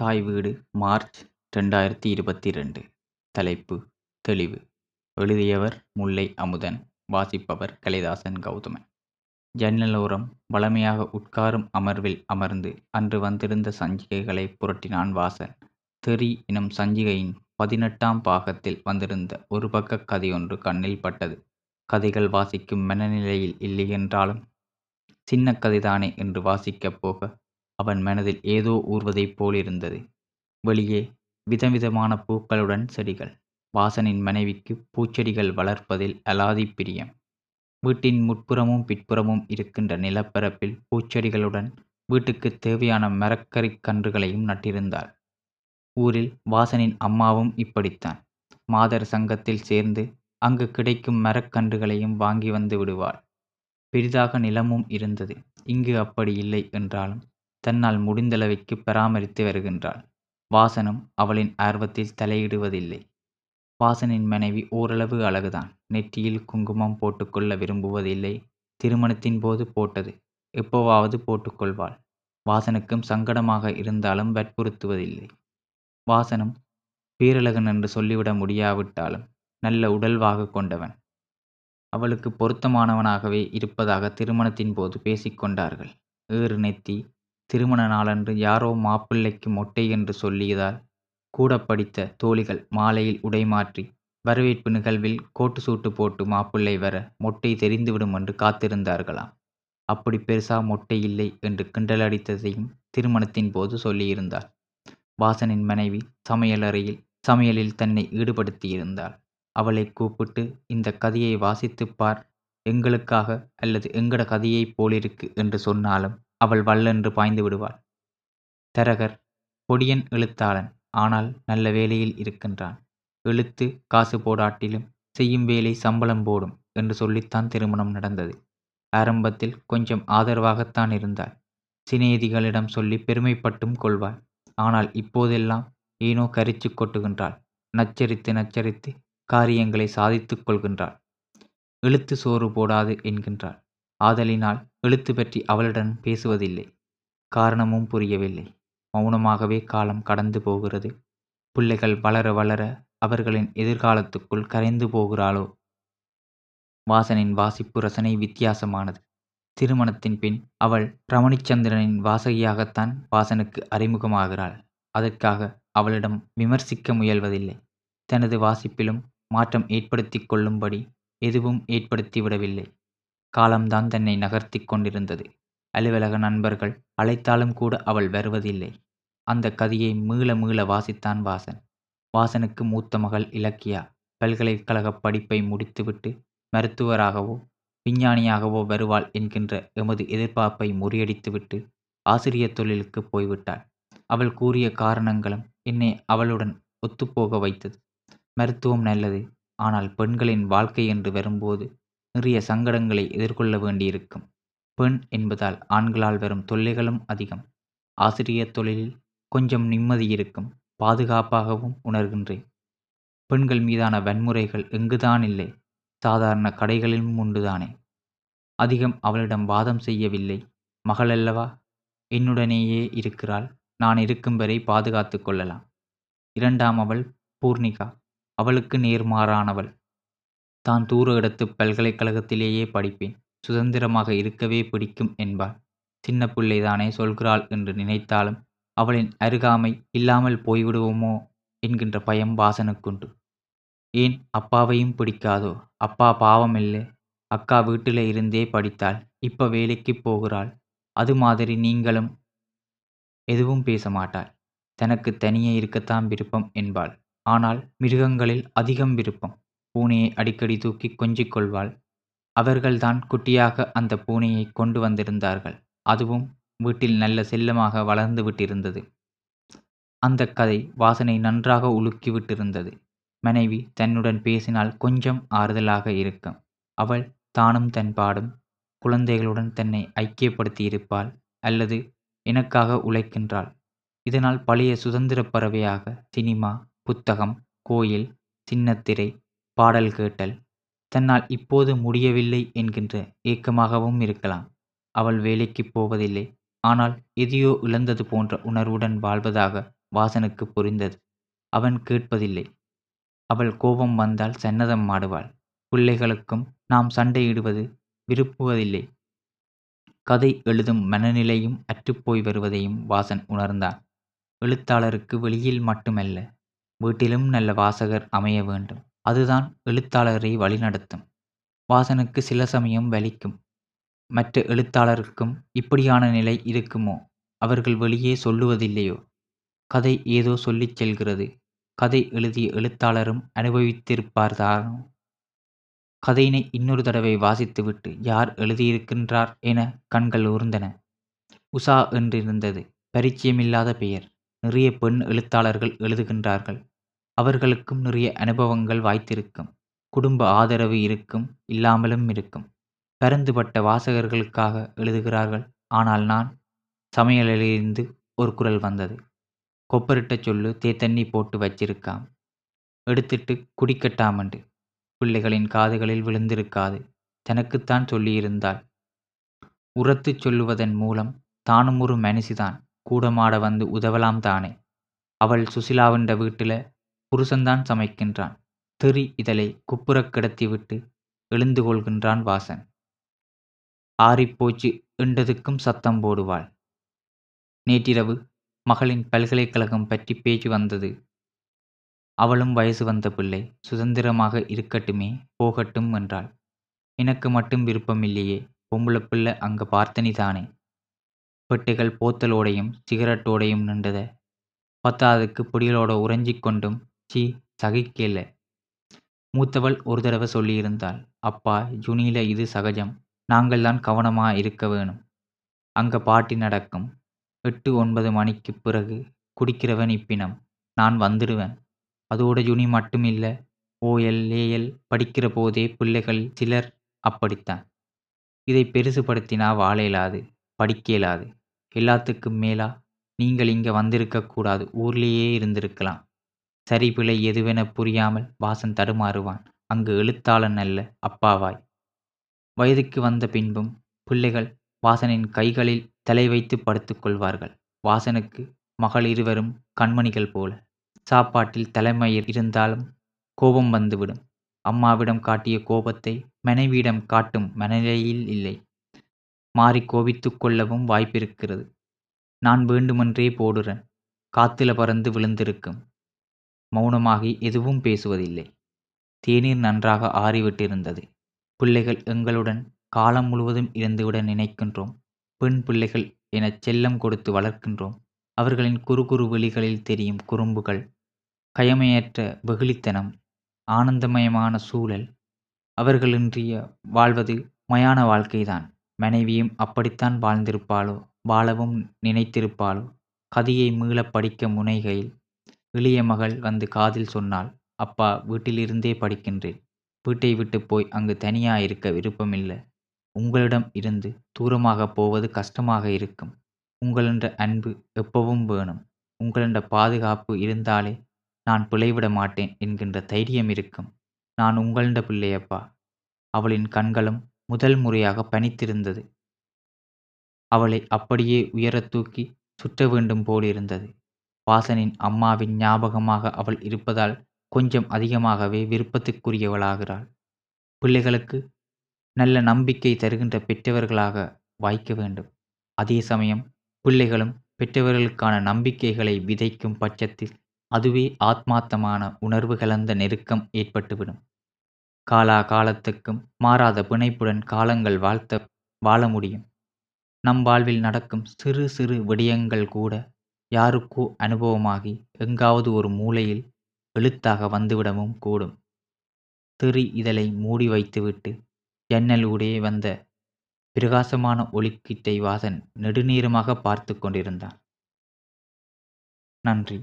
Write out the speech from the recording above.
தாய் வீடு மார்ச் ரெண்டாயிரத்தி இருபத்தி ரெண்டு தலைப்பு தெளிவு. எழுதியவர் முல்லை அமுதன் வாசிப்பவர் கலிதாசன் கௌதமன். ஜன்னலோரம் வளமையாக உட்காரும் அமர்வில் அமர்ந்து அன்று வந்திருந்த சஞ்சிகைகளை புரட்டினான் வாசன். தெறி எனும் சஞ்சிகையின் பதினெட்டாம் பாகத்தில் வந்திருந்த ஒரு பக்க கதையொன்று கண்ணில் பட்டது. கதைகள் வாசிக்கும் மனநிலையில் இல்லையென்றாலும் சின்ன கதைதானே என்று வாசிக்கப் போக அவன் மனதில் ஏதோ ஊர்வதைப் போலிருந்தது. வெளியே விதவிதமான பூக்களுடன் செடிகள் வாசனின் மனைவிக்கு பூச்செடிகள் வளர்ப்பதில் அலாதி பிரியம். வீட்டின் முட்புறமும் பிற்புறமும் இருக்கின்ற நிலப்பரப்பில் பூச்செடிகளுடன் வீட்டுக்கு தேவையான மரக்கறி கன்றுகளையும் நட்டிருந்தாள். ஊரில் வாசனின் அம்மாவும் இப்படித்தான். மாதர் சங்கத்தில் சேர்ந்து அங்கு கிடைக்கும் மரக்கன்றுகளையும் வாங்கி வந்து விடுவாள். பெரிதாக நிலமும் இருந்தது. இங்கு அப்படி இல்லை என்றாலும் தன்னால் முடிந்தளவைக்கு பராமரித்து வருகின்றாள். வாசனும் அவளின் ஆர்வத்தில் தலையிடுவதில்லை. வாசனின் மனைவி ஓரளவு அழகுதான். நெற்றியில் குங்குமம் போட்டுக்கொள்ள விரும்புவதில்லை. திருமணத்தின் போது போட்டது. எப்போவாவது போட்டுக்கொள்வாள். வாசனுக்கும் சங்கடமாக இருந்தாலும் வற்புறுத்துவதில்லை. வாசனும் பேரழகன் என்று சொல்லிவிட முடியாவிட்டாலும் நல்ல உடல்வாக கொண்டவன். அவளுக்கு பொருத்தமானவனாகவே இருப்பதாக திருமணத்தின் போது பேசிக்கொண்டார்கள் ஏறு நெத்தி திருமண நாளன்று யாரோ மாப்பிள்ளைக்கு மொட்டை என்று சொல்லியதால் கூட படித்த தோழிகள் மாலையில் உடை மாற்றி வரவேற்பு நிகழ்வில் கோட்டு சூட்டு போட்டு மாப்பிள்ளை வர மொட்டை தெரிந்துவிடும் என்று காத்திருந்தார்களாம். அப்படி பெருசா மொட்டை இல்லை என்று கிண்டலடித்ததையும் திருமணத்தின் போது சொல்லியிருந்தாள். வாசனின் மனைவி சமையலறையில் சமையலில் தன்னை ஈடுபடுத்தியிருந்தாள். அவளை கூப்பிட்டு இந்த கதையை வாசித்துப் பார். எங்களுக்காக அல்லது எங்கட கதையைப் போலிருக்கு என்று சொன்னாலும் அவள் வல்லென்று பாய்ந்து விடுவாள். தரகர் பொடியன் எழுத்தாளன் ஆனால் நல்ல வேலையில் இருக்கின்றான். எழுத்து காசு போடாட்டிலும் செய்யும் வேலை சம்பளம் போடும் என்று சொல்லித்தான் திருமணம் நடந்தது. ஆரம்பத்தில் கொஞ்சம் ஆதரவாகத்தான் இருந்தாள். சிநேதிகளிடம் சொல்லி பெருமைப்பட்டும் கொள்வாள். ஆனால் இப்போதெல்லாம் ஏனோ கரிச்சு கொட்டுகின்றாள். நச்சரித்து நச்சரித்து காரியங்களை சாதித்துக் கொள்கின்றாள். எழுத்து சோறு போடாது என்கின்றாள். ஆதலினால் எழுத்து பற்றி அவளிடம் பேசுவதில்லை. காரணமும் புரியவில்லை. மௌனமாகவே காலம் கடந்து போகிறது. பிள்ளைகள் வளர வளர அவர்களின் எதிர்காலத்துக்குள் கரைந்து போகிறாளோ? வாசனின் வாசிப்பு ரசனை வித்தியாசமானது. திருமணத்தின் பின் அவள் ரமணிச்சந்திரனின் வாசகியாகத்தான் வாசனுக்கு அறிமுகமாகிறாள். அதற்காக அவளிடம் விமர்சிக்க முயல்வதில்லை. தனது வாசிப்பிலும் மாற்றம் ஏற்படுத்தி கொள்ளும்படி எதுவும் ஏற்படுத்தி விடவில்லை காலம்தான் தன்னை நகர்த்தி கொண்டிருந்தது. அலுவலக நண்பர்கள் அழைத்தாலும் கூட அவள் வருவதில்லை. அந்த கதையை மீள மீள வாசித்தான் வாசன். வாசனுக்கு மூத்த மகள் இலக்கியா பல்கலைக்கழக படிப்பை முடித்துவிட்டு மருத்துவராகவோ விஞ்ஞானியாகவோ வருவாள் என்கின்ற எமது எதிர்பார்ப்பை முறியடித்துவிட்டு ஆசிரியர் தொழிலுக்கு போய்விட்டாள். அவள் கூறிய காரணங்களும் என்னை அவளுடன் ஒத்துப்போக வைத்தது. மருத்துவம் நல்லது. ஆனால் பெண்களின் வாழ்க்கை என்று வரும்போது நிறைய சங்கடங்களை எதிர்கொள்ள வேண்டியிருக்கும். பெண் என்பதால் ஆண்களால் வரும் தொல்லைகளும் அதிகம். ஆசிரியர் தொழிலில் கொஞ்சம் நிம்மதி இருக்கும். பாதுகாப்பாகவும் உணர்கின்றேன். பெண்கள் மீதான வன்முறைகள் எங்குதான் இல்லை. சாதாரண கடைகளிலும் உண்டுதானே. அதிகம் அவளிடம் வாதம் செய்யவில்லை. மகளல்லவா என்னுடனேயே இருக்கிறாள். நான் இருக்கும் வரை பாதுகாத்து கொள்ளலாம். இரண்டாம் அவள் பூர்ணிகா. அவளுக்கு நேர்மாறானவள். தான் தூர இடத்து பல்கலைக்கழகத்திலேயே படிப்பேன். சுதந்திரமாக இருக்கவே பிடிக்கும் என்பாள். சின்ன பிள்ளைதானே சொல்கிறாள் என்று நினைத்தாலும் அவளின் அருகாமை இல்லாமல் போய்விடுவோமோ என்கின்ற பயம் வாசனுக்குண்டு. ஏன்? அப்பாவையும் பிடிக்காதோ? அப்பா பாவமில்லை. அக்கா வீட்டில் இருந்தே படித்தாள். இப்ப வேலைக்கு போகிறாள். அது மாதிரி நீங்களும் எதுவும் பேச மாட்டாள் தனக்கு தனியே இருக்கத்தான் விருப்பம் என்பாள். ஆனால் மிருகங்களில் அதிகம் விருப்பம். பூனையை அடிக்கடி தூக்கி கொஞ்சிக் கொள்வாள். அவர்கள்தான் குட்டியாக அந்த பூனையை கொண்டு வந்திருந்தார்கள். அதுவும் வீட்டில் நல்ல செல்லமாக வளர்ந்து விட்டிருந்தது. அந்த கதை வாசனை நன்றாக உலுக்கி விட்டிருந்தது. மனைவி தன்னுடன் பேசினால் கொஞ்சம் ஆறுதலாக இருக்கும். அவள் தானும் தன் பாடும் குழந்தைகளுடன் தன்னை ஐக்கியப்படுத்தி இருப்பாள் அல்லது எனக்காக உழைக்கின்றாள். இதனால் பழைய சுதந்திர பறவையாக சினிமா புத்தகம் கோயில் சின்னத்திரை பாடல் கேட்டல். தன்னால் இப்போது முடியவில்லை என்கின்ற ஏக்கமாகவும் இருக்கலாம். அவள் வேலைக்கு போவதில்லை. ஆனால் எதையோ இழந்தது போன்ற உணர்வுடன் வாழ்வதாக வாசனுக்கு புரிந்தது. அவன் கேட்பதில்லை. அவள் கோபம் வந்தால் சன்னதம் ஆடுவாள் பிள்ளைகளுக்கும் நாம் சண்டையிடுவது விரும்புவதில்லை. கதை எழுதும் மனநிலையும் அற்றுப்போய் வருவதையும் வாசன் உணர்ந்தான். எழுத்தாளருக்கு வெளியில் மட்டுமல்ல வீட்டிலும் நல்ல வாசகர் அமைய வேண்டும். அதுதான் எழுத்தாளரை வழிநடத்தும். வாசனுக்கு சில சமயம் வலிக்கும். மற்ற எழுத்தாளருக்கும் இப்படியான நிலை இருக்குமோ? அவர்கள் வெளியே சொல்லுவதில்லையோ? கதை ஏதோ சொல்லிச் செல்கிறது. கதை எழுதிய எழுத்தாளரும் அனுபவித்திருப்பார்தானோ? கதையினை இன்னொரு தடவை வாசித்துவிட்டு யார் எழுதியிருக்கின்றார் என கண்கள் ஊர்ந்தன. உஷா என்றிருந்தது. பரிச்சயமில்லாத பெயர். நிறைய பெண் எழுத்தாளர்கள் எழுதுகின்றார்கள். அவர்களுக்கும் நிறைய அனுபவங்கள் வாய்த்திருக்கும். குடும்ப ஆதரவு இருக்கும் இல்லாமலும் இருக்கும். பரந்துபட்ட வாசகர்களுக்காக எழுதுகிறார்கள். ஆனால் நான் சமையலிலிருந்து ஒரு குரல் வந்தது. கொப்பரிட்ட சொல்லு தேத்தண்ணி போட்டு வச்சிருக்காம். எடுத்துட்டு குடிக்கட்டாமண்டு. பிள்ளைகளின் காதுகளில் விழுந்திருக்காது. தனக்குத்தான் சொல்லியிருந்தாள். உரத்து சொல்லுவதன் மூலம் தானும் ஒரு மனுஷிதான். கூடமாட வந்து உதவலாம் தானே. அவள் சுசிலாவின்ற வீட்டில் புருஷன்தான் சமைக்கின்றான். தெறி இதழை குப்புறக் கிடத்திவிட்டு எழுந்து கொள்கின்றான் வாசன். ஆறிப்போச்சு என்றதுக்கும் சத்தம் போடுவாள். நேற்றிரவு மகளின் பல்கலைக்கழகம் பற்றி பேச்சு வந்தது. அவளும் வயசு வந்த பிள்ளை சுதந்திரமாக இருக்கட்டுமே போகட்டும் என்றாள். எனக்கு மட்டும் விருப்பமில்லையே பொம்பளை பிள்ளை அங்க பார்த்தனி தானே. பெட்டைகள் போத்தலோடையும் சிகரெட்டோடையும் நின்றத பத்தாவதுக்கு பொடிகளோட உறைஞ்சிக் கொண்டும் சீ சகிக்கல. மூத்தவள் ஒரு தடவை சொல்லியிருந்தாள் அப்பா ஜுனியில இது சகஜம். நாங்கள் தான் கவனமா இருக்க வேணும். அங்க பாட்டி நடக்கும். எட்டு ஒன்பது மணிக்கு பிறகு குடிக்கிறவன் இப்பினம். நான் வந்துடுவேன் அதோட ஜுனி மட்டும் இல்லை ஓஎல்ஏஎல் படிக்கிற போதே பிள்ளைகள் சிலர் அப்படித்தான். இதை பெருசுபடுத்தினா வாழ இயலாது படிக்க இயலாது எல்லாத்துக்கும் மேலா நீங்கள் இங்கே வந்திருக்க கூடாது. ஊர்லேயே இருந்திருக்கலாம். சரி பிழை எதுவென புரியாமல் வாசன் தடுமாறுவான். அங்கு எழுத்தாளன் அல்ல அப்பாவாய். வயதுக்கு வந்த பின்பும் பிள்ளைகள் வாசனின் கைகளில் தலை வைத்து படுத்துக்கொள்வார்கள் வாசனுக்கு மகள் இருவரும் கண்மணிகள் போல. சாப்பாட்டில் தலைமையில் இருந்தாலும் கோபம் வந்துவிடும். அம்மாவிடம் காட்டிய கோபத்தை மனைவியிடம் காட்டும் மனநிலையில் இல்லை. மாறி கோபித்துக் கொள்ளவும் வாய்ப்பிருக்கிறது. நான் வேண்டுமென்றே போடுறேன். காத்துல பறந்து விழுந்திருக்கும். மௌனமாகி எதுவும் பேசுவதில்லை. தேநீர் நன்றாக ஆறிவிட்டிருந்தது. பிள்ளைகள் எங்களுடன் காலம் முழுவதும் இருந்துவிட நினைக்கின்றோம். பெண் பிள்ளைகள் எனச் செல்லம் கொடுத்து வளர்க்கின்றோம். அவர்களின் குறு குறு வெளிகளில் தெரியும் குறும்புகள் கயமையற்ற வெகுளித்தனம் ஆனந்தமயமான சூழல். அவர்களின்றிய வாழ்வது மயான வாழ்க்கைதான். மனைவியும் அப்படித்தான் வாழ்ந்திருப்பாளோ வாழவும் நினைத்திருப்பாளோ கதையை மீளப் படிக்க முனைகையில் இளைய மகள் வந்து காதில் சொன்னாள் அப்பா வீட்டிலிருந்தே படிக்கின்றேன். வீட்டை விட்டு போய் அங்கு தனியா இருக்க விருப்பமில்லை. உங்களிடம் இருந்து தூரமாக போவது கஷ்டமாக இருக்கும். உங்களென்ற அன்பு எப்பவும் வேணும். உங்களென்ற பாதுகாப்பு இருந்தாலே நான் பிழைவிட மாட்டேன் என்கின்ற தைரியம் இருக்கும். நான் உங்களண்ட பிள்ளையப்பா. அவளின் கண்களும் முதல் முறையாக பனித்திருந்தது. அவளை அப்படியே உயரத் தூக்கி சுற்ற வேண்டும் போலிருந்தது. வாசனின் அம்மாவின் ஞாபகமாக அவள் இருப்பதால் கொஞ்சம் அதிகமாகவே விருப்பத்துக்குரியவளாகிறாள். பிள்ளைகளுக்கு நல்ல நம்பிக்கை தருகின்ற பெற்றவர்களாக வாய்க்க வேண்டும். அதே சமயம் பிள்ளைகளும் பெற்றவர்களுக்கான நம்பிக்கைகளை விதைக்கும் பட்சத்தில் அதுவே ஆத்மார்த்தமான உணர்வு கலந்த நெருக்கம் ஏற்பட்டுவிடும். காலா காலத்துக்கும் மாறாத பிணைப்புடன் காலங்கள் வாழ்த்த வாழ முடியும். நம் வாழ்வில் நடக்கும் சிறு சிறு விடயங்கள் கூட யாருக்கோ அனுபவமாகி எங்காவது ஒரு மூலையில் எழுத்தாக வந்துவிடவும் கூடும். திரி இதழை மூடி வைத்துவிட்டு ஜன்னல் ஊடே வந்த பிரகாசமான ஒளிக்கீட்டை வாசன் நெடுநீரமாக பார்த்து கொண்டிருந்தான். நன்றி.